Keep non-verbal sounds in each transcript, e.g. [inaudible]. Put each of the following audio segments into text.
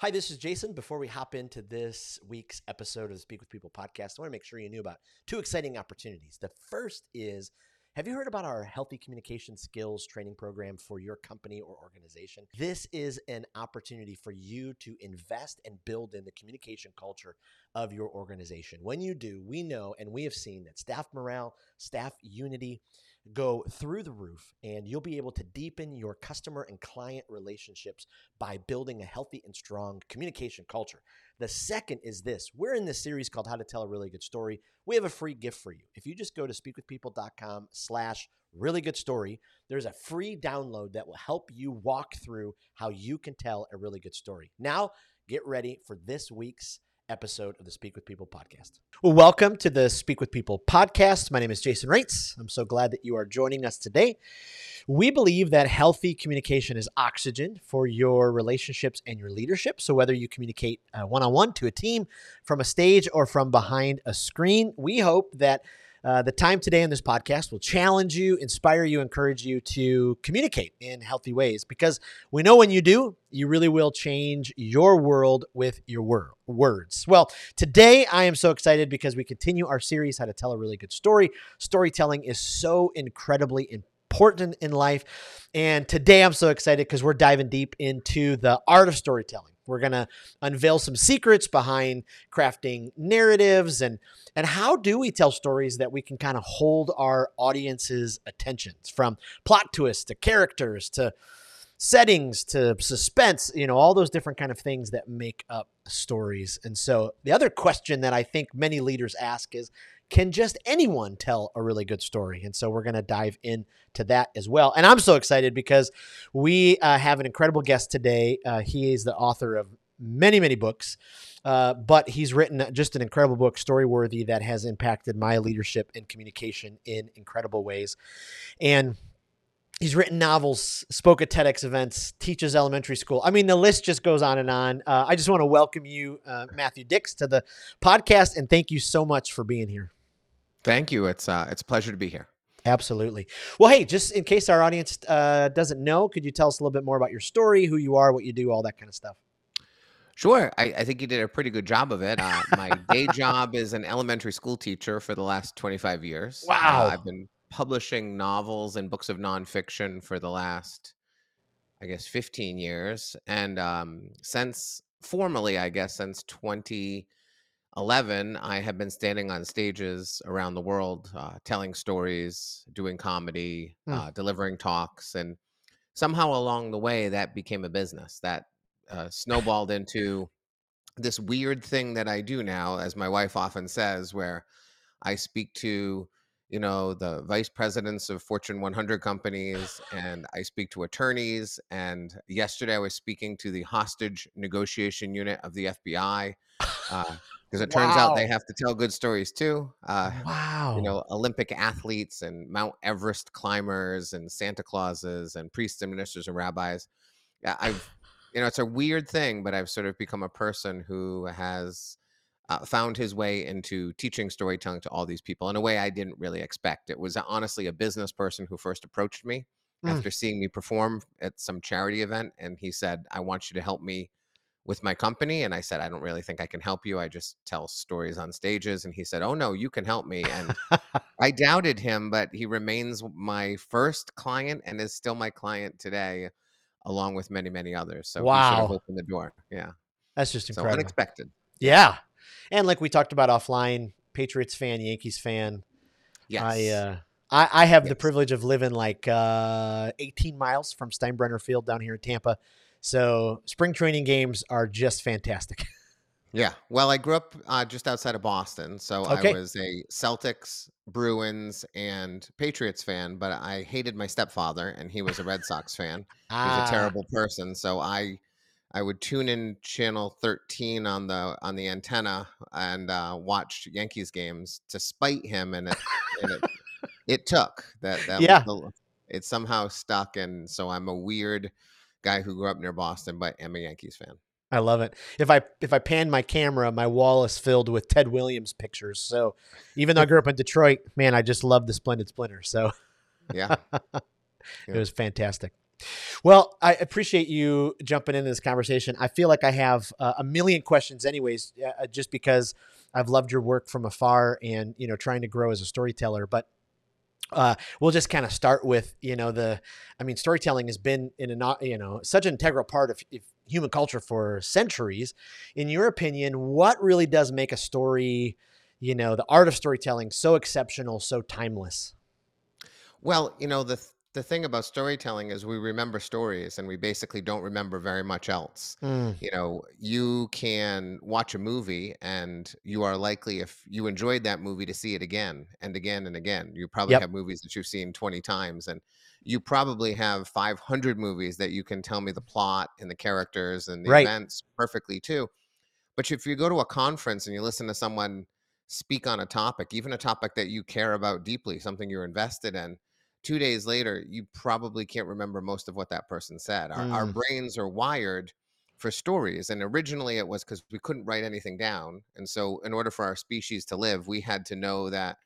Hi, this is Jason. Before we hop into this week's episode of the Speak with People podcast, I want to make sure you knew about two exciting opportunities. The first is have you heard about our healthy communication skills training program for your company or organization? This is an opportunity for you to invest and build in the communication culture of your organization. When you do, we know and we have seen that staff morale, staff unity, go through the roof and you'll be able to deepen your customer and client relationships by building a healthy and strong communication culture. The second is this we're in this series called How to Tell a Really Good Story. We have a free gift for you. If you just go to speakwithpeople.com slash really good story, there's a free download that will help you walk through how you can tell a really good story. Now, get ready for this week's episode of the Speak with People podcast. Well, welcome to the Speak with People podcast. My name is Jason Raitz. I'm so glad that you are joining us today. We believe that healthy communication is oxygen for your relationships and your leadership. So, whether you communicate one on one to a team from a stage or from behind a screen, we hope that uh, the time today in this podcast will challenge you, inspire you, encourage you to communicate in healthy ways because we know when you do, you really will change your world with your wor- words. Well, today I am so excited because we continue our series, How to Tell a Really Good Story. Storytelling is so incredibly important in life. And today I'm so excited because we're diving deep into the art of storytelling. We're going to unveil some secrets behind crafting narratives and and how do we tell stories that we can kind of hold our audience's attentions from plot twists to characters to settings to suspense, you know, all those different kind of things that make up stories. And so the other question that I think many leaders ask is can just anyone tell a really good story? And so we're going to dive into that as well. And I'm so excited because we uh, have an incredible guest today. Uh, he is the author of many, many books, uh, but he's written just an incredible book, Storyworthy, that has impacted my leadership and communication in incredible ways. And he's written novels, spoke at TEDx events, teaches elementary school. I mean, the list just goes on and on. Uh, I just want to welcome you, uh, Matthew Dicks, to the podcast, and thank you so much for being here. Thank you. It's uh, it's a pleasure to be here. Absolutely. Well, hey, just in case our audience uh, doesn't know, could you tell us a little bit more about your story, who you are, what you do, all that kind of stuff? Sure. I, I think you did a pretty good job of it. Uh, my day job is an elementary school teacher for the last 25 years. Wow. Uh, I've been publishing novels and books of nonfiction for the last, I guess, 15 years. And um, since formally, I guess, since 20 11, I have been standing on stages around the world, uh, telling stories, doing comedy, Hmm. uh, delivering talks, and somehow along the way, that became a business that uh, snowballed into this weird thing that I do now, as my wife often says, where I speak to, you know, the vice presidents of Fortune 100 companies, and I speak to attorneys. And yesterday, I was speaking to the hostage negotiation unit of the FBI because it turns out they have to tell good stories too. Uh, Wow. you know, Olympic athletes and Mount Everest climbers and Santa Clauses and priests and ministers and rabbis. Yeah, I've, you know, it's a weird thing, but I've sort of become a person who has uh, found his way into teaching storytelling to all these people in a way I didn't really expect. It was honestly a business person who first approached me Mm. after seeing me perform at some charity event, and he said, "I want you to help me." With my company, and I said, I don't really think I can help you. I just tell stories on stages. And he said, Oh, no, you can help me. And [laughs] I doubted him, but he remains my first client and is still my client today, along with many, many others. So he sort of Wow. opened the door. Yeah. That's just So incredible. unexpected. Yeah. And like we talked about offline, Patriots fan, Yankees fan. Yes. I uh I, I have the privilege of living like uh 18 miles from Steinbrenner Field down here in Tampa. So spring training games are just fantastic. [laughs] Yeah. Well, I grew up uh, just outside of Boston. So Okay. I was a Celtics, Bruins, and Patriots fan, but I hated my stepfather, and he was a Red Sox fan. He's Ah, a terrible person. So I I would tune in channel 13 on the on the antenna and uh, watch Yankees games to spite him, and it and it, [laughs] it took that that Yeah. the- it somehow stuck, and so I'm a weird guy who grew up near Boston, but am a Yankees fan. I love it. If I if I pan my camera, my wall is filled with Ted Williams pictures. So even though I grew up in Detroit, man, I just love the Splendid Splinter. So Yeah. [laughs] it was fantastic. Well, I appreciate you jumping into this conversation. I feel like I have uh, a million questions, anyways, uh, just because I've loved your work from afar and you know trying to grow as a storyteller. But uh, we'll just kind of start with you know the i mean storytelling has been in a you know such an integral part of, of human culture for centuries. In your opinion what really does make a story you know the art of storytelling so exceptional so timeless? Well you know the the thing about storytelling is we remember stories and we basically don't remember very much else. Mm. You know, you can watch a movie and you are likely, if you enjoyed that movie, to see it again and again and again. You probably yep. have movies that you've seen 20 times and you probably have 500 movies that you can tell me the plot and the characters and the right. events perfectly too. But if you go to a conference and you listen to someone speak on a topic, even a topic that you care about deeply, something you're invested in, two days later, you probably can't remember most of what that person said. Our, mm. our brains are wired for stories. And originally it was because we couldn't write anything down. And so, in order for our species to live, we had to know that,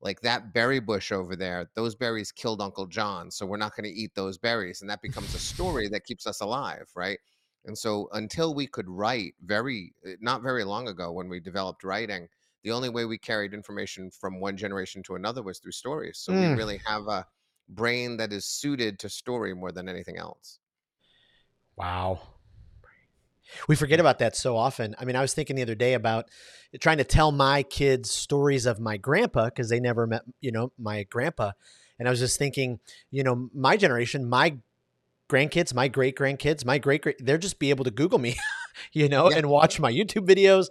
like that berry bush over there, those berries killed Uncle John. So, we're not going to eat those berries. And that becomes a story that keeps us alive, right? And so, until we could write very, eh, not very long ago when we developed writing, the only way we carried information from one generation to another was through stories. So, mm. we really have a, brain that is suited to story more than anything else. Wow. We forget about that so often. I mean, I was thinking the other day about trying to tell my kids stories of my grandpa because they never met, you know, my grandpa. And I was just thinking, you know, my generation, my grandkids, my great grandkids, my great great, they're just be able to Google me, [laughs] you know, yeah. and watch my YouTube videos.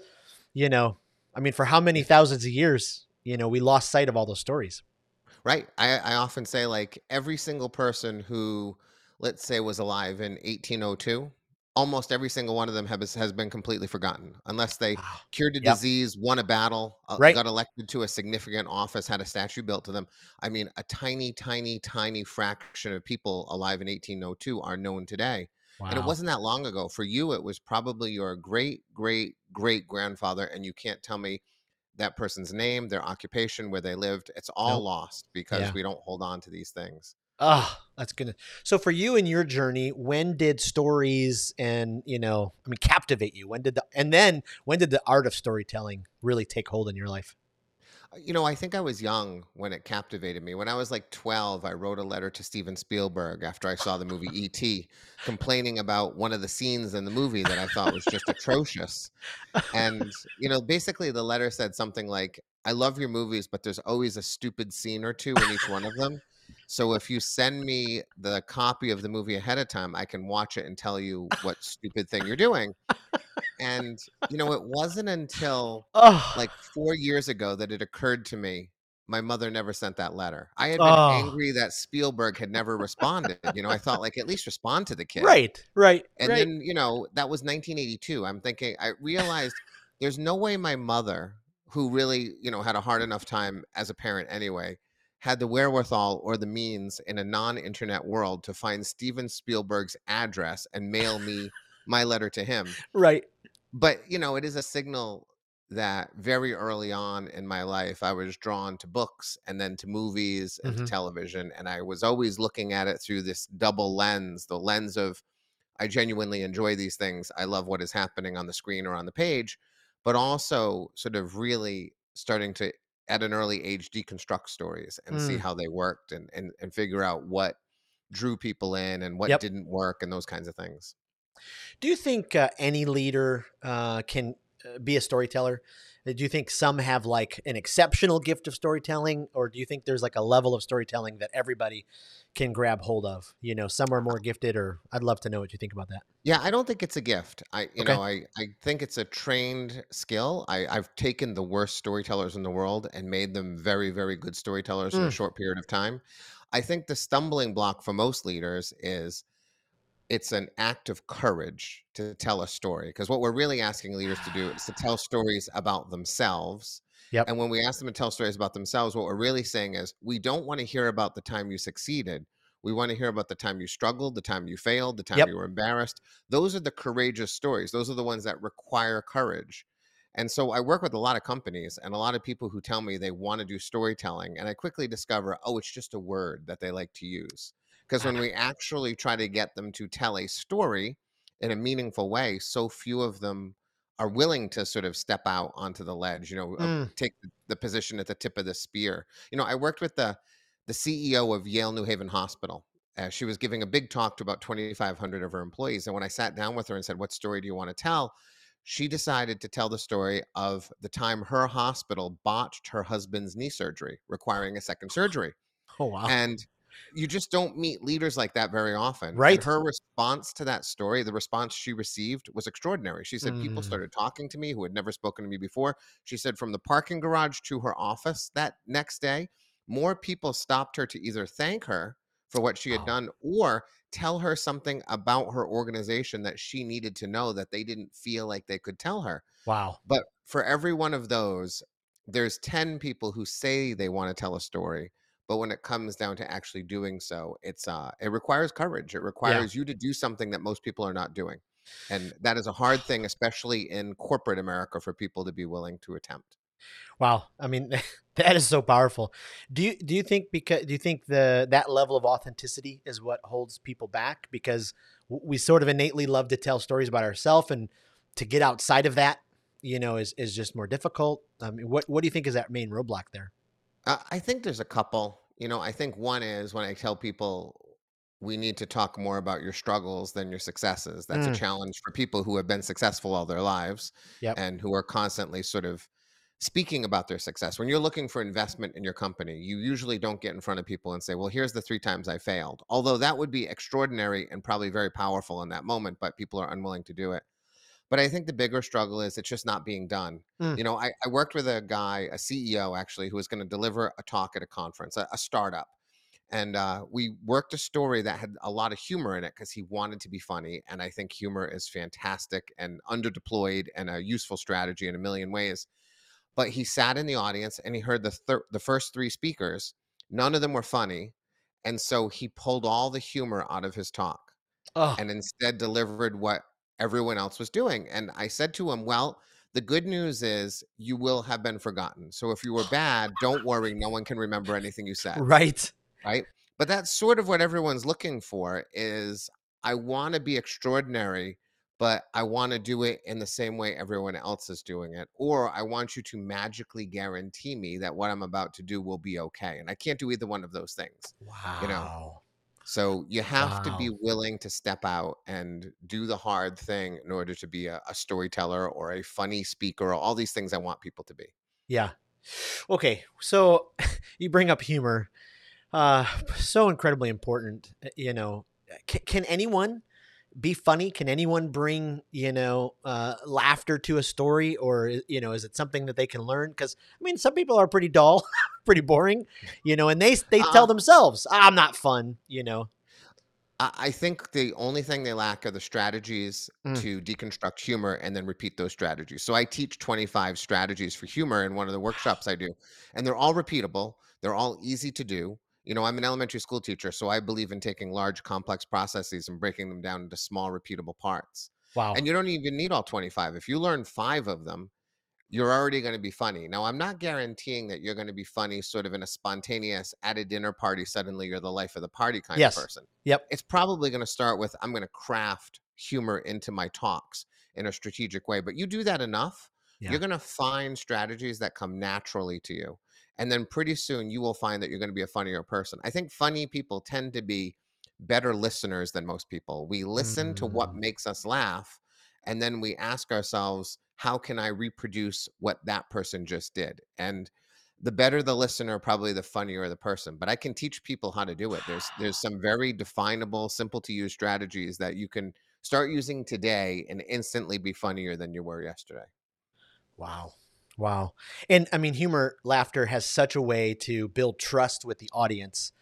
You know, I mean, for how many thousands of years, you know, we lost sight of all those stories. Right. I, I often say like every single person who, let's say, was alive in 1802, almost every single one of them has has been completely forgotten, unless they wow. cured a yep. disease, won a battle, uh, right. got elected to a significant office, had a statue built to them. I mean, a tiny, tiny, tiny fraction of people alive in 1802 are known today. Wow. And it wasn't that long ago. For you, it was probably your great, great, great grandfather, and you can't tell me that person's name, their occupation, where they lived. It's all nope. lost because yeah. we don't hold on to these things. Oh, that's good. So for you in your journey, when did stories and, you know, I mean, captivate you? When did the, and then when did the art of storytelling really take hold in your life? You know, I think I was young when it captivated me. When I was like 12, I wrote a letter to Steven Spielberg after I saw the movie E.T., complaining about one of the scenes in the movie that I thought was just atrocious. And, [laughs] you know, basically the letter said something like, I love your movies, but there's always a stupid scene or two in each one of them. So if you send me the copy of the movie ahead of time, I can watch it and tell you what stupid thing you're doing. And you know, it wasn't until oh. like four years ago that it occurred to me my mother never sent that letter. I had been oh. angry that Spielberg had never responded. You know, I thought like at least respond to the kid. Right, right. And right. then, you know, that was 1982. I'm thinking I realized there's no way my mother, who really, you know, had a hard enough time as a parent anyway, had the wherewithal or the means in a non-internet world to find Steven Spielberg's address and mail me my letter to him. Right but you know, it is a signal that very early on in my life, I was drawn to books and then to movies and mm-hmm. to television. And I was always looking at it through this double lens the lens of, I genuinely enjoy these things. I love what is happening on the screen or on the page, but also sort of really starting to, at an early age, deconstruct stories and mm. see how they worked and, and, and figure out what drew people in and what yep. didn't work and those kinds of things. Do you think uh, any leader uh, can uh, be a storyteller? Uh, do you think some have like an exceptional gift of storytelling, or do you think there's like a level of storytelling that everybody can grab hold of? You know, some are more gifted, or I'd love to know what you think about that. Yeah, I don't think it's a gift. I, you okay. know, I, I think it's a trained skill. I, I've taken the worst storytellers in the world and made them very, very good storytellers mm. in a mm. short period of time. I think the stumbling block for most leaders is it's an act of courage to tell a story because what we're really asking leaders to do is to tell [sighs] stories about themselves Yep. And when we ask them to tell stories about themselves, what we're really saying is we don't want to hear about the time you succeeded. We want to hear about the time you struggled, the time you failed, the time yep. you were embarrassed. Those are the courageous stories. Those are the ones that require courage. And so I work with a lot of companies and a lot of people who tell me they want to do storytelling. And I quickly discover, oh, it's just a word that they like to use. Because when we actually try to get them to tell a story in a meaningful way, so few of them are willing to sort of step out onto the ledge, you know, uh, Mm. take the- the position at the tip of the spear. You know, I worked with the the CEO of Yale New Haven Hospital. Uh, she was giving a big talk to about 2,500 of her employees. And when I sat down with her and said, What story do you want to tell? She decided to tell the story of the time her hospital botched her husband's knee surgery, requiring a second [sighs] surgery. Oh wow. And you just don't meet leaders like that very often. Right. And her response to that story, the response she received was extraordinary. She said, People Mm. started talking to me who had never spoken to me before. She said, From the parking garage to her office that next day, more people stopped her to either thank her for what she had Wow. done or tell her something about her organization that she needed to know that they didn't feel like they could tell her. wow. But for every one of those, there's 10 people who say they want to tell a story. But when it comes down to actually doing so, it's uh it requires courage. It requires you to do something that most people are not doing. And that is a hard thing, especially in corporate America, for people to be willing to attempt. Wow. I mean, [laughs] that is so powerful. Do you do you think because do you think the that level of authenticity is what holds people back? Because we sort of innately love to tell stories about ourselves, and to get outside of that, you know, is is just more difficult. I mean, what what do you think is that main roadblock there? Uh, I think there's a couple. You know, I think one is when I tell people we need to talk more about your struggles than your successes. That's a Mm. challenge for people who have been successful all their lives Yep. and who are constantly sort of speaking about their success. When you're looking for investment in your company, you usually don't get in front of people and say, Well, here's the three times I failed. Although that would be extraordinary and probably very powerful in that moment, but people are unwilling to do it. But I think the bigger struggle is it's just not being done. Mm. You know, I, I worked with a guy, a CEO actually, who was going to deliver a talk at a conference, a, a startup. And uh, we worked a story that had a lot of humor in it because he wanted to be funny. And I think humor is fantastic and underdeployed and a useful strategy in a million ways. But he sat in the audience and he heard the thir- the first three speakers. None of them were funny, and so he pulled all the humor out of his talk Oh, and instead delivered what everyone else was doing. And I said to him, Well, the good news is you will have been forgotten. So if you were bad, don't worry. No one can remember anything you said. right. Right. But that's sort of what everyone's looking for is I want to be extraordinary, but I want to do it in the same way everyone else is doing it. Or I want you to magically guarantee me that what I'm about to do will be okay. And I can't do either one of those things. Wow. So you have to be willing to step out and do the hard thing in order to be a, a storyteller or a funny speaker or all these things I want people to be. Yeah. Okay. So [laughs] you bring up humor. Uh so incredibly important. Uh, You know, can, can anyone be funny? Can anyone bring, you know, uh laughter to a story or you know, is it something that they can learn cuz I mean, some people are pretty dull, [laughs] pretty boring, you know, and they they tell Uh, themselves, "I'm not fun," you know. I, I think the only thing they lack are the strategies Mm. to deconstruct humor and then repeat those strategies. So I teach 25 strategies for humor in one of the workshops [sighs] I do, and they're all repeatable. They're all easy to do. You know, I'm an elementary school teacher, so I believe in taking large, complex processes and breaking them down into small, repeatable parts. Wow. And you don't even need all 25. If you learn five of them, you're already going to be funny. Now, I'm not guaranteeing that you're going to be funny sort of in a spontaneous at a dinner party, suddenly you're the life of the party kind Yes. of person. Yep. It's probably going to start with I'm going to craft humor into my talks in a strategic way. But you do that enough, Yeah. you're going to find strategies that come naturally to you. And then pretty soon you will find that you're going to be a funnier person. I think funny people tend to be better listeners than most people. We listen to what Mm. makes us laugh and then we ask ourselves how can i reproduce what that person just did and the better the listener probably the funnier the person but i can teach people how to do it there's there's [sighs] some very definable simple to use strategies that you can start using today and instantly be funnier than you were yesterday Wow. Wow. And I mean, humor, laughter has such a way to build trust with the audience.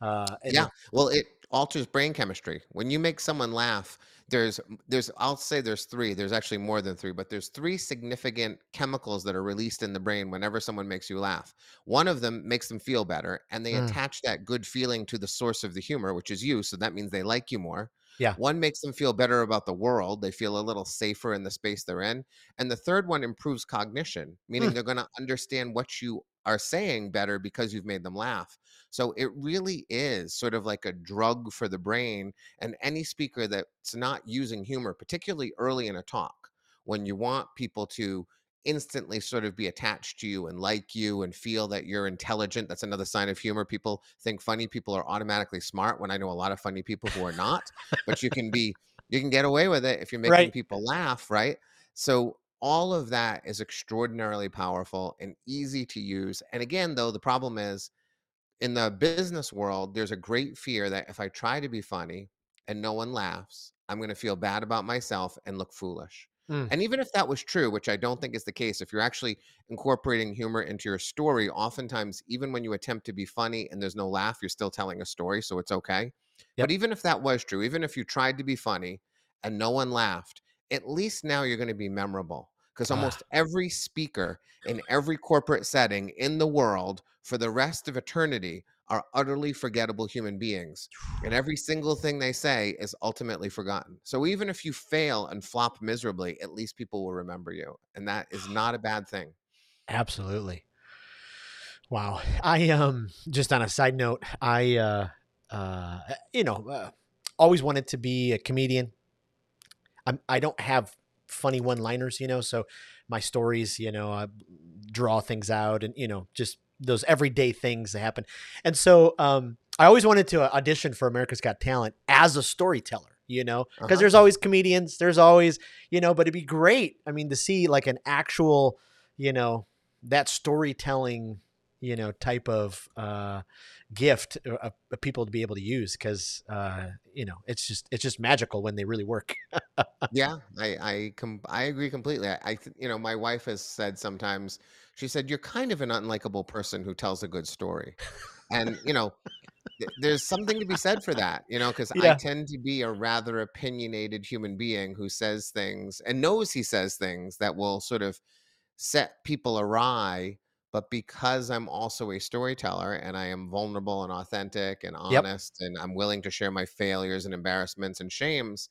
Uh, and yeah it- well it alters brain chemistry when you make someone laugh there's there's i'll say there's three there's actually more than three but there's three significant chemicals that are released in the brain whenever someone makes you laugh one of them makes them feel better and they Mm. attach that good feeling to the source of the humor which is you so that means they like you more Yeah. One makes them feel better about the world. They feel a little safer in the space they're in. And the third one improves cognition, meaning Hmm. they're going to understand what you are saying better because you've made them laugh. So it really is sort of like a drug for the brain. And any speaker that's not using humor, particularly early in a talk, when you want people to instantly sort of be attached to you and like you and feel that you're intelligent. That's another sign of humor. People think funny people are automatically smart when I know a lot of funny people who are not, but you can be you can get away with it if you're making Right. people laugh, right? So all of that is extraordinarily powerful and easy to use. And again, though, the problem is in the business world, there's a great fear that if I try to be funny and no one laughs, I'm going to feel bad about myself and look foolish. Mm. And even if that was true, which I don't think is the case, if you're actually incorporating humor into your story, oftentimes, even when you attempt to be funny and there's no laugh, you're still telling a story. So it's okay. Yep. But even if that was true, even if you tried to be funny and no one laughed, at least now you're going to be memorable because Ah. almost every speaker in every corporate setting in the world for the rest of eternity are utterly forgettable human beings. And every single thing they say is ultimately forgotten. So even if you fail and flop miserably, at least people will remember you. And that is [sighs] not a bad thing. Absolutely. Wow. I um just on a side note, I uh uh you know, uh, always wanted to be a comedian. I'm I don't have funny one-liners, you know, so my stories, you know, I draw things out and you know, just those everyday things that happen. And so um I always wanted to audition for America's Got Talent as a storyteller, you know, because Uh-huh. there's always comedians, there's always, you know, but it'd be great. I mean, to see like an actual, you know, that storytelling, you know, type of uh, gift uh, of, of people to be able to use because, uh, you know, it's just it's just magical when they really work. [laughs] Yeah, I I com- I agree completely. I, I you know my wife has said sometimes she said you're kind of an unlikable person who tells a good story, and you know there's something to be said for that. You know because I tend to be a rather opinionated human being who says things and knows he says things that will sort of set people awry. But because I'm also a storyteller and I am vulnerable and authentic and Yep. honest, and I'm willing to share my failures and embarrassments and shames,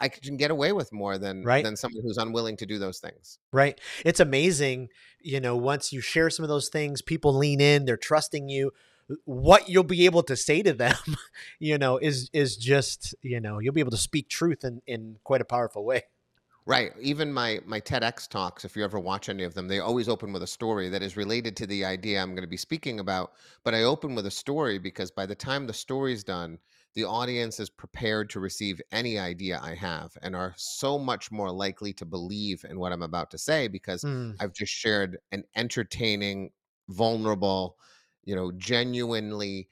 I can get away with more than Right. than someone who's unwilling to do those things. Right. It's amazing, you know, once you share some of those things, people lean in, they're trusting you. Uh, what you'll be able to say to them, [laughs] you know, is is just, you know, you'll be able to speak truth in in quite a powerful way. Right. Even my my TEDx talks, if you ever watch any of them, they always open with a story that is related to the idea I'm going to be speaking about. But I open with a story because by the time the story's done, the audience is prepared to receive any idea I have and are so much more likely to believe in what I'm about to say because Mm, I've just shared an entertaining, vulnerable, you know, genuinely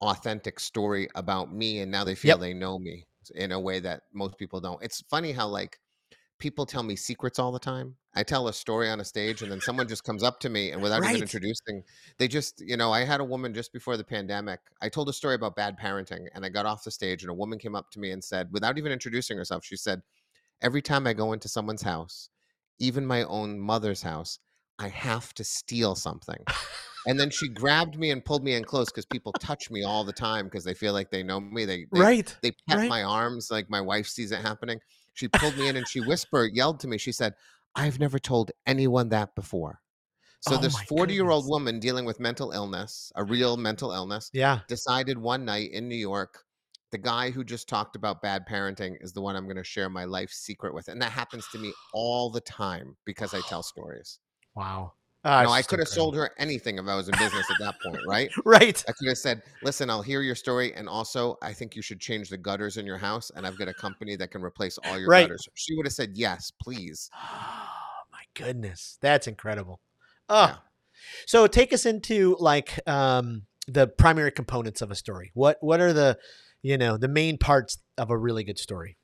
authentic story about me and now they feel Yep. they know me in a way that most people don't. It's funny how like people tell me secrets all the time. I tell a story on a stage and then someone just comes up to me and without even introducing, they just, you know, I had a woman just before the pandemic. I told a story about bad parenting and I got off the stage and a woman came up to me and said, without even introducing herself, she said, Every time I go into someone's house, even my own mother's house, I have to steal something. And then she grabbed me and pulled me in close because people touch me all the time because they feel like they know me. They they Right. they pet Right. my arms like my wife sees it happening. She pulled me in and she whispered, yelled to me. She said, "I've never told anyone that before." So Oh this 40-year-old woman dealing with mental illness, a real mental illness, Yeah. decided one night in New York, the guy who just talked about bad parenting is the one I'm going to share my life secret with. And that happens to me all the time because I tell [sighs] stories. Wow. Ah, No, I could have sold her anything if I was in business at that point, right? [laughs] Right. I could have said, "Listen, I'll hear your story, and also I think you should change the gutters in your house, and I've got a company that can replace all your Right. gutters." She would have said, "Yes, please." Oh [gasps] my goodness. That's incredible. Yeah. Oh, so take us into like um the primary components of a story. What what are the you know the main parts of a really good story?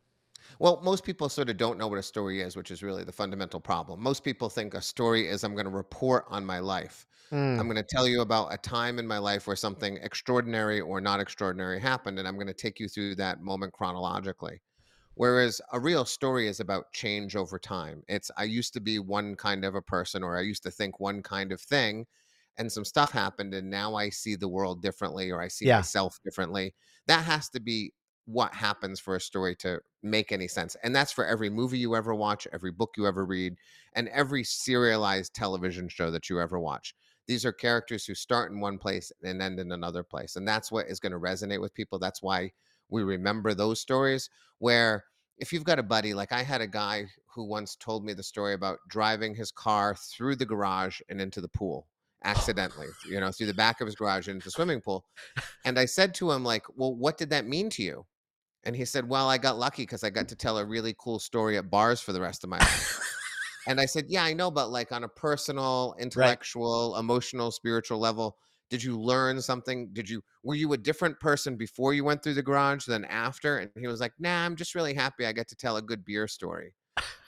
Well, most people sort of don't know what a story is, which is really the fundamental problem. Most people think a story is I'm going to report on my life. Mm, I'm going to tell you about a time in my life where something extraordinary or not extraordinary happened, and I'm going to take you through that moment chronologically. Whereas a real story is about change over time. It's I used to be one kind of a person, or I used to think one kind of thing, and some stuff happened, and now I see the world differently, or I see Yeah. myself differently. That has to be what happens for a story to make any sense. And that's for every movie you ever watch, every book you ever read, and every serialized television show that you ever watch. These are characters who start in one place and end in another place. And that's what is going to resonate with people. That's why we remember those stories. Where if you've got a buddy, like I had a guy who once told me the story about driving his car through the garage and into the pool accidentally, [laughs] you know, through the back of his garage into the swimming pool. And I said to him, like, well, what did that mean to you? And he said, well, I got lucky because I got to tell a really cool story at bars for the rest of my life. [laughs] and I said, yeah, I know, but like on a personal, intellectual, right. emotional, spiritual level, did you learn something? Did you were you a different person before you went through the garage than after? And he was like, nah, I'm just really happy I get to tell a good beer story.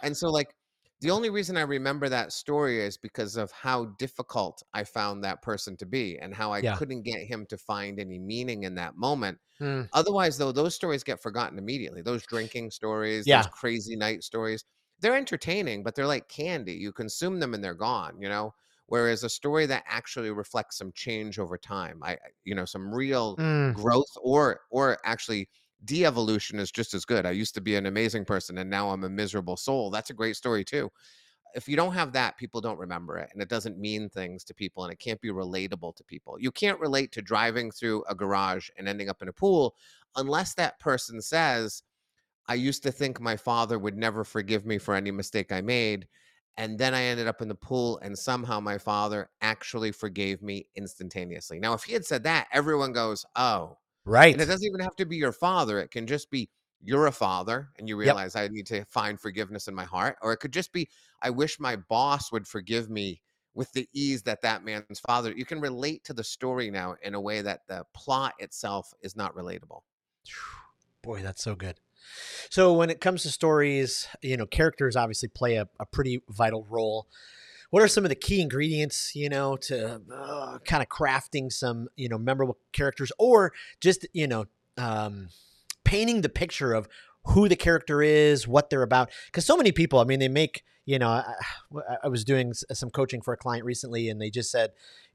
And so like the only reason I remember that story is because of how difficult I found that person to be and how I yeah. couldn't get him to find any meaning in that moment. Mm. Otherwise, though, those stories get forgotten immediately. Those drinking stories, yeah. those crazy night stories, they're entertaining, but they're like candy. You consume them and they're gone, you know? Whereas a story that actually reflects some change over time, I, you know, some real mm. growth or, or actually de-evolution is just as good. I used to be an amazing person and now I'm a miserable soul. That's a great story too. If you don't have that, people don't remember it and it doesn't mean things to people and it can't be relatable to people. You can't relate to driving through a garage and ending up in a pool unless that person says, I used to think my father would never forgive me for any mistake I made. And then I ended up in the pool, and somehow my father actually forgave me instantaneously. Now, if he had said that, everyone goes, Oh, Right. And it doesn't even have to be your father. It can just be you're a father and you realize yep. I need to find forgiveness in my heart. Or it could just be, I wish my boss would forgive me with the ease that that man's father. You can relate to the story now in a way that the plot itself is not relatable. [sighs] Boy, that's so good. So when it comes to stories, you know, characters obviously play a, a pretty vital role what are some of the key ingredients, you know, to uh, kind of crafting some, you know, memorable characters or just, you know, um, painting the picture of who the character is, what they're about. Because so many people, I mean, they make, you know, I, I, was doing some coaching for a client recently and they just said,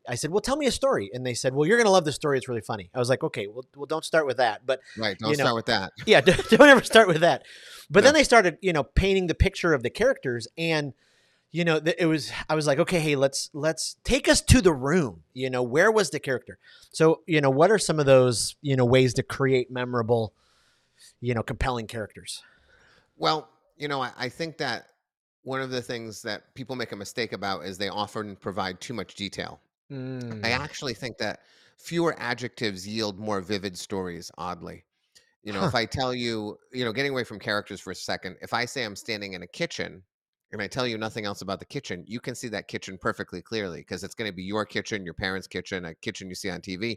I said, well, tell me a story. And they said, well, you're going to love the story. It's really funny. I was like, okay, well, well don't start with that. But right. Don't you know, start with that. yeah. [laughs] Don't, don't ever start with that. But no. then they started, you know, painting the picture of the characters and, you know it was i was like okay hey let's let's take us to the room you know where was the character so you know what are some of those you know ways to create memorable you know compelling characters well you know i, I think that one of the things that people make a mistake about is they often provide too much detail mm. i actually think that fewer adjectives yield more vivid stories oddly you know huh. if i tell you you know getting away from characters for a second if i say i'm standing in a kitchen and I tell you nothing else about the kitchen, you can see that kitchen perfectly clearly because it's going to be your kitchen, your parents' kitchen, a kitchen you see on TV.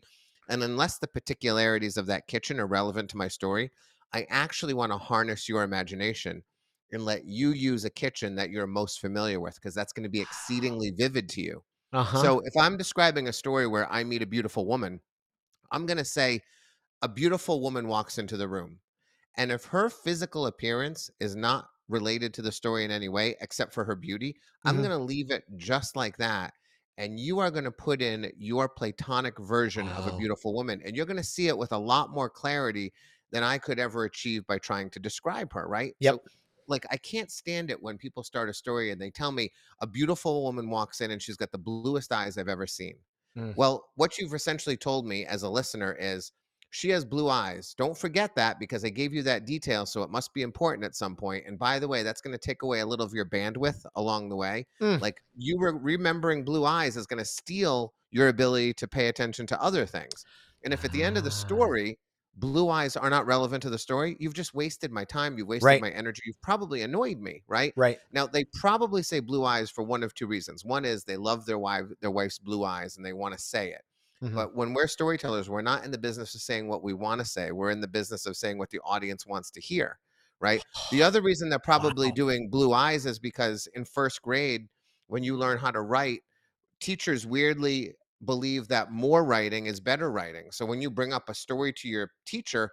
And unless the particularities of that kitchen are relevant to my story, I actually want to harness your imagination and let you use a kitchen that you're most familiar with because that's going to be exceedingly vivid to you. Uh-huh. So if I'm describing a story where I meet a beautiful woman, I'm going to say a beautiful woman walks into the room. And if her physical appearance is not related to the story in any way except for her beauty. Mm-hmm. I'm going to leave it just like that. And you are going to put in your platonic version wow. of a beautiful woman. And you're going to see it with a lot more clarity than I could ever achieve by trying to describe her, right? Yep. So, like, I can't stand it when people start a story and they tell me a beautiful woman walks in and she's got the bluest eyes I've ever seen. Mm. Well, what you've essentially told me as a listener is she has blue eyes. Don't forget that because I gave you that detail, so it must be important at some point. And by the way, that's going to take away a little of your bandwidth along the way. Mm. Like you were remembering blue eyes is going to steal your ability to pay attention to other things. And if at the end of the ah. story, blue eyes are not relevant to the story, you've just wasted my time. You've wasted right. my energy. You've probably annoyed me, right? Right. Now they probably say blue eyes for one of two reasons. One is they love their wife, their wife's blue eyes, and they want to say it. Mm-hmm. But when we're storytellers, we're not in the business of saying what we want to say. We're in the business of saying what the audience wants to hear. Right. The other [sighs] reason they're probably wow. doing blue eyes is because in first grade, when you learn how to write, teachers weirdly believe that more writing is better writing. So when you bring up a story to your teacher,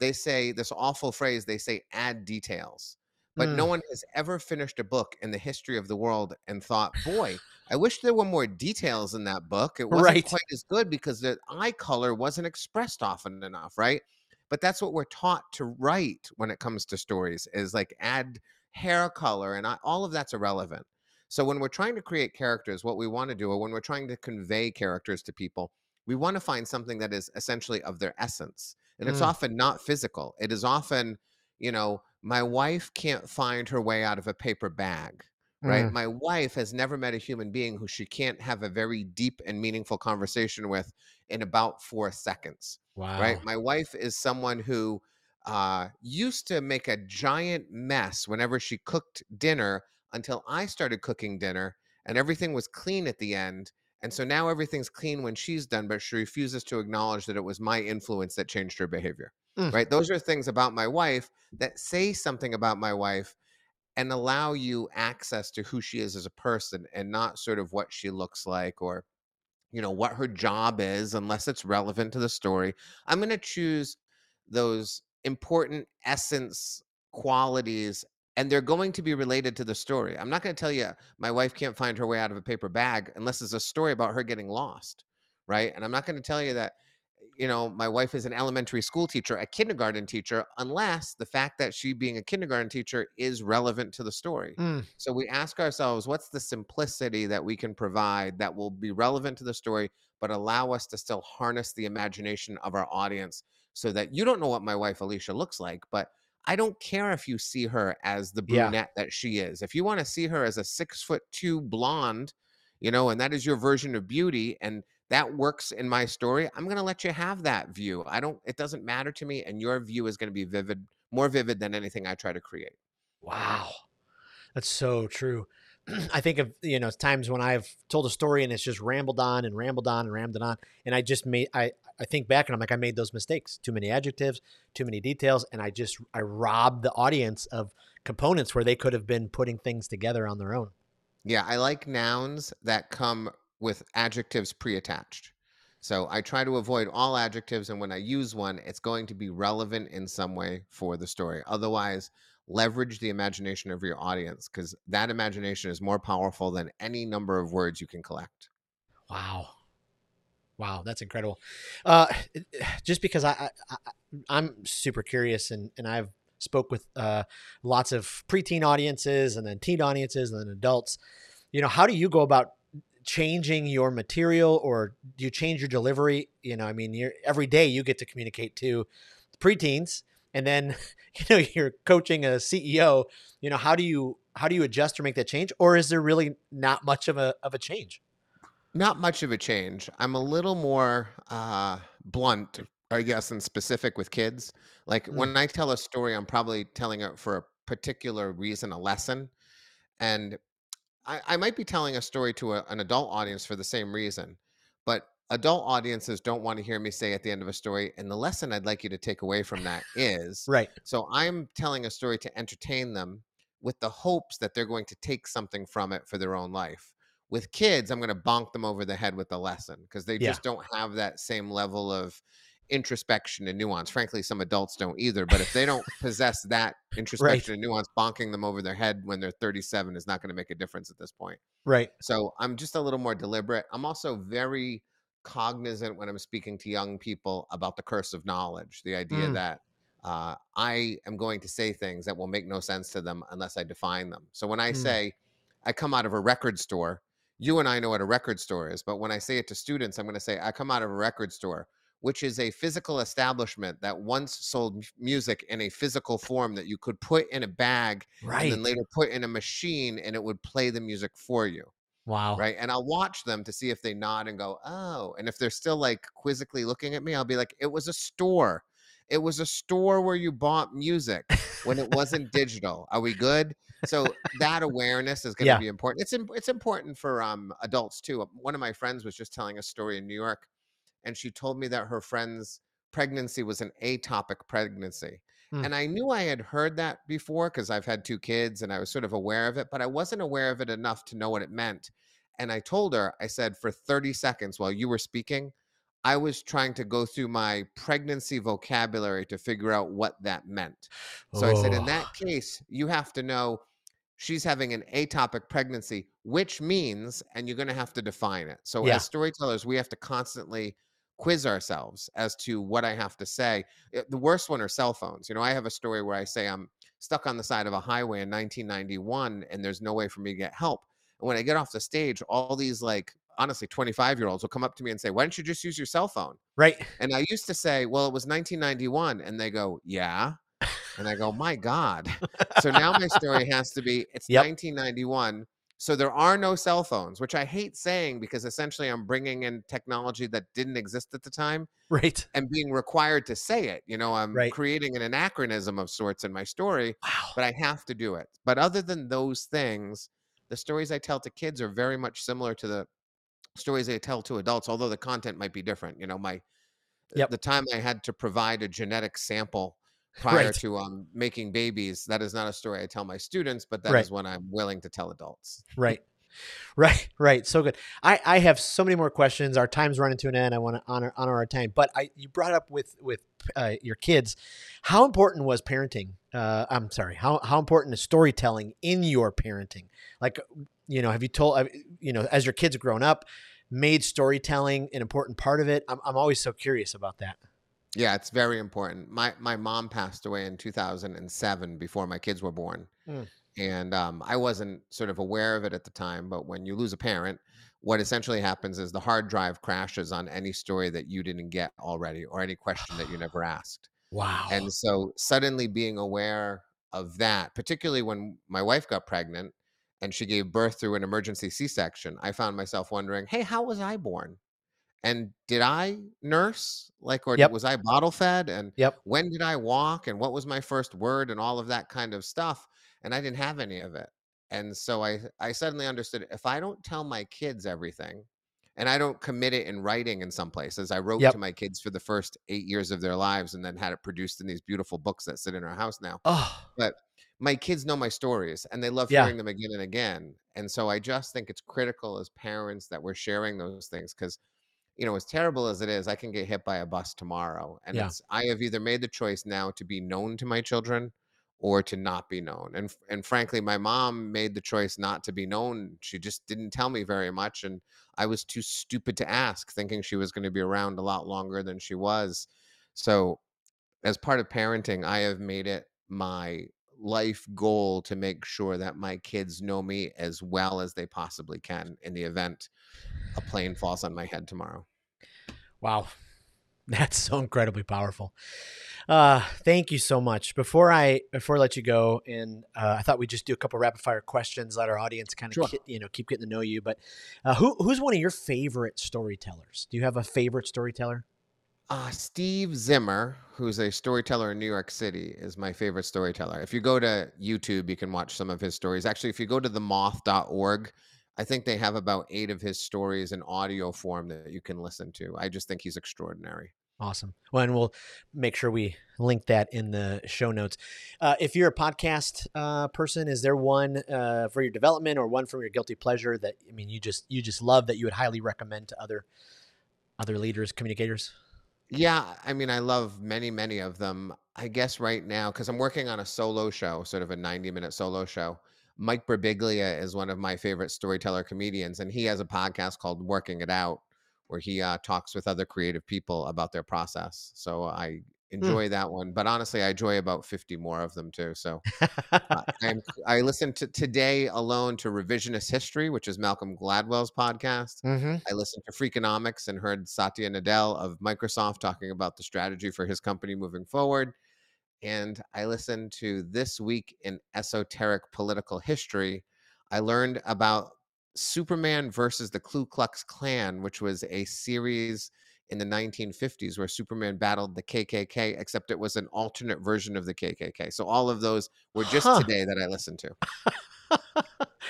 they say this awful phrase, they say add details. But mm. no one has ever finished a book in the history of the world and thought, boy, I wish there were more details in that book. It [laughs] wasn't right. quite as good because the eye color wasn't expressed often enough, right? but that's what we're taught to write when it comes to stories is like add hair color and I, all of that's irrelevant so when we're trying to create characters what we want to do or when we're trying to convey characters to people we want to find something that is essentially of their essence and it's Mm. often not physical it is often you know my wife can't find her way out of a paper bag right? Mm. My wife has never met a human being who she can't have a very deep and meaningful conversation with in about four seconds, Wow. right? My wife is someone who uh, used to make a giant mess whenever she cooked dinner until I started cooking dinner and everything was clean at the end. And so now everything's clean when she's done, but she refuses to acknowledge that it was my influence that changed her behavior. Mm. Right. Those are things about my wife that say something about my wife and allow you access to who she is as a person and not sort of what she looks like or you know what her job is unless it's relevant to the story i'm going to choose those important essence qualities and they're going to be related to the story i'm not going to tell you my wife can't find her way out of a paper bag unless it's a story about her getting lost right and i'm not going to tell you that you know my wife is an elementary school teacher a kindergarten teacher unless the fact that she being a kindergarten teacher is relevant to the story Mm. so we ask ourselves, what's the simplicity that we can provide that will be relevant to the story, but allow us to still harness the imagination of our audience so that you don't know what my wife Alicia looks like, but I don't care if you see her as the Yeah. brunette that she is. If you want to see her as a six foot two blonde, you know, and that is your version of beauty, and that works in my story, I'm going to let you have that view. I don't, it doesn't matter to me. And your view is going to be vivid, more vivid than anything I try to create. Wow. That's so true. [clears throat] I think of, you know, times when I've told a story and it's just rambled on and rambled on and rambled on. And I just made, I, I think back and I'm like, I made those mistakes. Too many adjectives, too many details. And I just, I robbed the audience of components where they could have been putting things together on their own. Yeah, I like nouns that come with adjectives pre-attached. So I try to avoid all adjectives, and when I use one, it's going to be relevant in some way for the story. Otherwise, leverage the imagination of your audience because that imagination is more powerful than any number of words you can collect. Wow. Wow, that's incredible. Uh, [sighs] just because I, I, I'm super curious and and I've spoke with uh, lots of preteen audiences and then teen audiences and then adults. You know, how do you go about changing your material or do you change your delivery? You know, I mean, you're every day you get to communicate to preteens and then [laughs] you know you're coaching a CEO. You know, how do you how do you adjust or make that change, or is there really not much of a of a change? Not much of a change. I'm a little more uh, blunt, I guess, and specific with kids. Like Mm. when I tell a story, I'm probably telling it for a particular reason, a lesson. And I, I might be telling a story to a, an adult audience for the same reason, but adult audiences don't want to hear me say at the end of a story. And the lesson I'd like you to take away from that is Right. so I'm telling a story to entertain them with the hopes that they're going to take something from it for their own life. With kids, I'm going to bonk them over the head with the lesson because they Yeah. just don't have that same level of introspection and nuance. Frankly, some adults don't either. But if they don't [laughs] possess that introspection and nuance, bonking them over their head when they're 37 is not going to make a difference at this point. Right. So I'm just a little more deliberate. I'm also very cognizant when I'm speaking to young people about the curse of knowledge, the idea Mm. that uh, I am going to say things that will make no sense to them unless I define them. So when I Mm. say I come out of a record store, you and I know what a record store is, but when I say it to students, I'm going to say I come out of a record store, which is a physical establishment that once sold music in a physical form that you could put in a bag and then later put in a machine and it would play the music for you Wow. right? And I'll watch them to see if they nod and go, "Oh." And if they're still like quizzically looking at me, I'll be like, "It was a store. It was a store where you bought music when it wasn't digital. Are we good?" So that awareness is going to Yeah. be important. It's it's important for um adults too. One of my friends was just telling a story in New York, and she told me that her friend's pregnancy was an ectopic pregnancy. Hmm. And I knew I had heard that before because I've had two kids and I was sort of aware of it, but I wasn't aware of it enough to know what it meant. And I told her, I said, for 30 seconds while you were speaking, I was trying to go through my pregnancy vocabulary to figure out what that meant. So I said, in Oh. that case, you have to know she's having an ectopic pregnancy, which means, and you're going to have to define it. So Yeah. as storytellers, we have to constantly quiz ourselves as to what I have to say. Uh, The worst one are cell phones. You know, I have a story where I say I'm stuck on the side of a highway in 1991 and there's no way for me to get help. And when I get off the stage, all these like honestly 25 year olds will come up to me and say, Why don't you just use your cell phone? Right. And I used to say, Well, it was 1991. And they go, Yeah. And I go, My God. So now my story has to be it's [laughs] Yep. 1991. So there are no cell phones, which I hate saying because essentially I'm bringing in technology that didn't exist at the time Right. and being required to say it. You know, I'm Right. creating an anachronism of sorts in my story, Wow. but I have to do it. But other than those things, the stories I tell to kids are very much similar to the stories I tell to adults, although the content might be different. You know, my uh, Yep. the time I had to provide a genetic sample prior Right. to um making babies, that is not a story I tell my students, but that is Right. one I'm willing to tell adults. Right. [laughs] Right, right. So good. I, I have so many more questions. Our time's running to an end. I want to honor honor our time. But I you brought up with with uh, your kids, how important was parenting? Uh, I'm sorry. How how important is storytelling in your parenting? Like, you know, have you told you know as your kids have grown up, made storytelling an important part of it? I'm I'm always so curious about that. Yeah, it's very important. My my mom passed away in 2007 before my kids were born. Mm. And um, I wasn't sort of aware of it at the time, but when you lose a parent, what essentially happens is the hard drive crashes on any story that you didn't get already or any question that you [sighs] never asked. Wow. And so suddenly being aware of that, particularly when my wife got pregnant and she gave birth through an emergency C section, I found myself wondering, hey, how was I born? And did I nurse? Like, or Yep. was I bottle fed? And Yep. when did I walk? And what was my first word? And all of that kind of stuff. And I didn't have any of it. And so I, I suddenly understood if I don't tell my kids everything, and I don't commit it in writing in some places. I wrote Yep. to my kids for the first eight years of their lives and then had it produced in these beautiful books that sit in our house now. Oh, But my kids know my stories and they love Yeah. hearing them again and again. And so I just think it's critical as parents that we're sharing those things because, you know, as terrible as it is, I can get hit by a bus tomorrow. And Yeah. it's, I have either made the choice now to be known to my children or to not be known. And, and frankly, my mom made the choice not to be known. She just didn't tell me very much. And I was too stupid to ask, thinking she was going to be around a lot longer than she was. So, as part of parenting, I have made it my life goal to make sure that my kids know me as well as they possibly can in the event a plane falls on my head tomorrow. Wow. [laughs] That's so incredibly powerful. Uh, thank you so much. Before I before I let you go, and uh, I thought we'd just do a couple rapid fire questions, let our audience kind of Sure. you know keep getting to know you. But uh, who who's one of your favorite storytellers? Do you have a favorite storyteller? Uh, Steve Zimmer, who's a storyteller in New York City, is my favorite storyteller. If you go to YouTube, you can watch some of his stories. Actually, if you go to themoth.org, I think they have about eight of his stories in audio form that you can listen to. I just think he's extraordinary. Awesome. Well, and we'll make sure we link that in the show notes. Uh, if you're a podcast uh, person, is there one uh, for your development or one from your guilty pleasure that I mean you just you just love that you would highly recommend to other other leaders, communicators? Yeah, I mean, I love many, many of them. I guess right now, because I'm working on a solo show, sort of a 90 minute solo show. Mike Birbiglia is one of my favorite storyteller comedians, and he has a podcast called Working It Out, where he uh, talks with other creative people about their process. So I enjoy that one. But honestly, I enjoy about 50 more of them too. So uh, [laughs] I listened to today alone to Revisionist History, which is Malcolm Gladwell's podcast. mm-hmm. I listened to Freakonomics and heard Satya Nadella of Microsoft talking about the strategy for his company moving forward. And I listened to This Week in Esoteric Political History. I learned about Superman versus the Ku Klux Klan, which was a series in the 1950s where Superman battled the KKK, except it was an alternate version of the KKK. So all of those were just Huh. today that I listened to.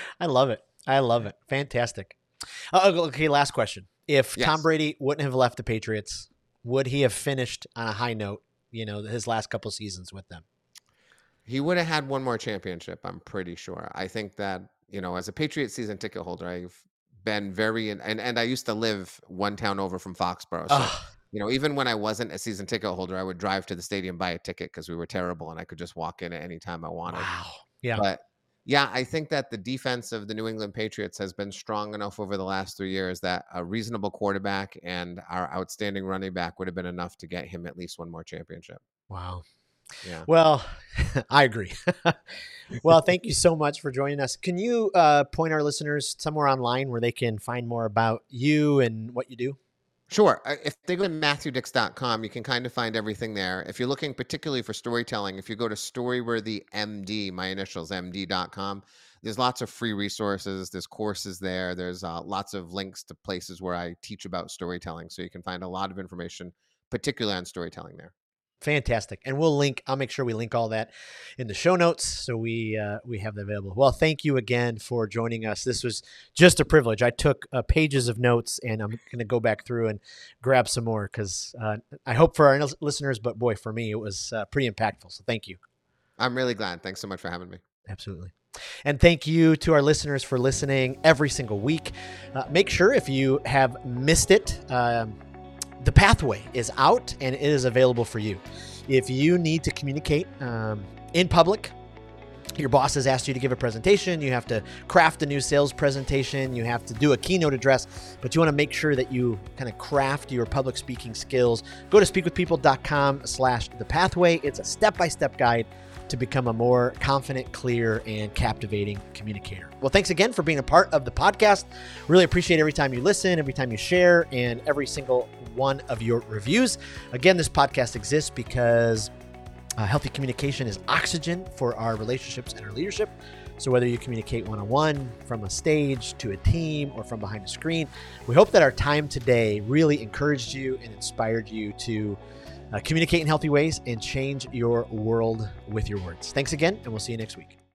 [laughs] I love it. I love it. Fantastic. Uh, okay, last question. If Tom Brady wouldn't have left the Patriots, would he have finished on a high note? You know, his last couple seasons with them. He would have had one more championship, I'm pretty sure. I think that, you know, as a Patriot season ticket holder, I've been very in, and, and I used to live one town over from Foxborough. So, Ugh. you know, even when I wasn't a season ticket holder, I would drive to the stadium, buy a ticket because we were terrible and I could just walk in at any time I wanted. wow. Yeah. But Yeah, I think that the defense of the New England Patriots has been strong enough over the last three years that a reasonable quarterback and our outstanding running back would have been enough to get him at least one more championship. Wow. Yeah. Well, [laughs] I agree. [laughs] well, thank you so much for joining us. Can you uh, point our listeners somewhere online where they can find more about you and what you do? Sure. If they go to MatthewDicks.com, you can kind of find everything there. If you're looking particularly for storytelling, if you go to StoryworthyMD, my initials, MD.com, there's lots of free resources. There's courses there. There's uh, lots of links to places where I teach about storytelling. So you can find a lot of information, particularly on storytelling there. Fantastic, and we'll link. I'll make sure we link all that in the show notes so we uh, we have that available. Well, thank you again for joining us. This was just a privilege. I took uh, pages of notes, and I'm going to go back through and grab some more because uh, I hope for our listeners, but boy, for me, it was uh, pretty impactful. So thank you. I'm really glad. Thanks so much for having me. Absolutely. And thank you to our listeners for listening every single week. Uh, make sure if you have missed it. Um, the pathway is out and it is available for you. If you need to communicate um, in public, your boss has asked you to give a presentation, you have to craft a new sales presentation, you have to do a keynote address, but you want to make sure that you kind of craft your public speaking skills. Go to speakwithpeople.com slash the pathway. It's a step-by-step guide to become a more confident, clear, and captivating communicator. Well, thanks again for being a part of the podcast. Really appreciate every time you listen, every time you share, and every single one of your reviews. Again, this podcast exists because uh, healthy communication is oxygen for our relationships and our leadership. So, whether you communicate one on one, from a stage to a team, or from behind a screen, we hope that our time today really encouraged you and inspired you to Uh, communicate in healthy ways and change your world with your words. Thanks again, and we'll see you next week.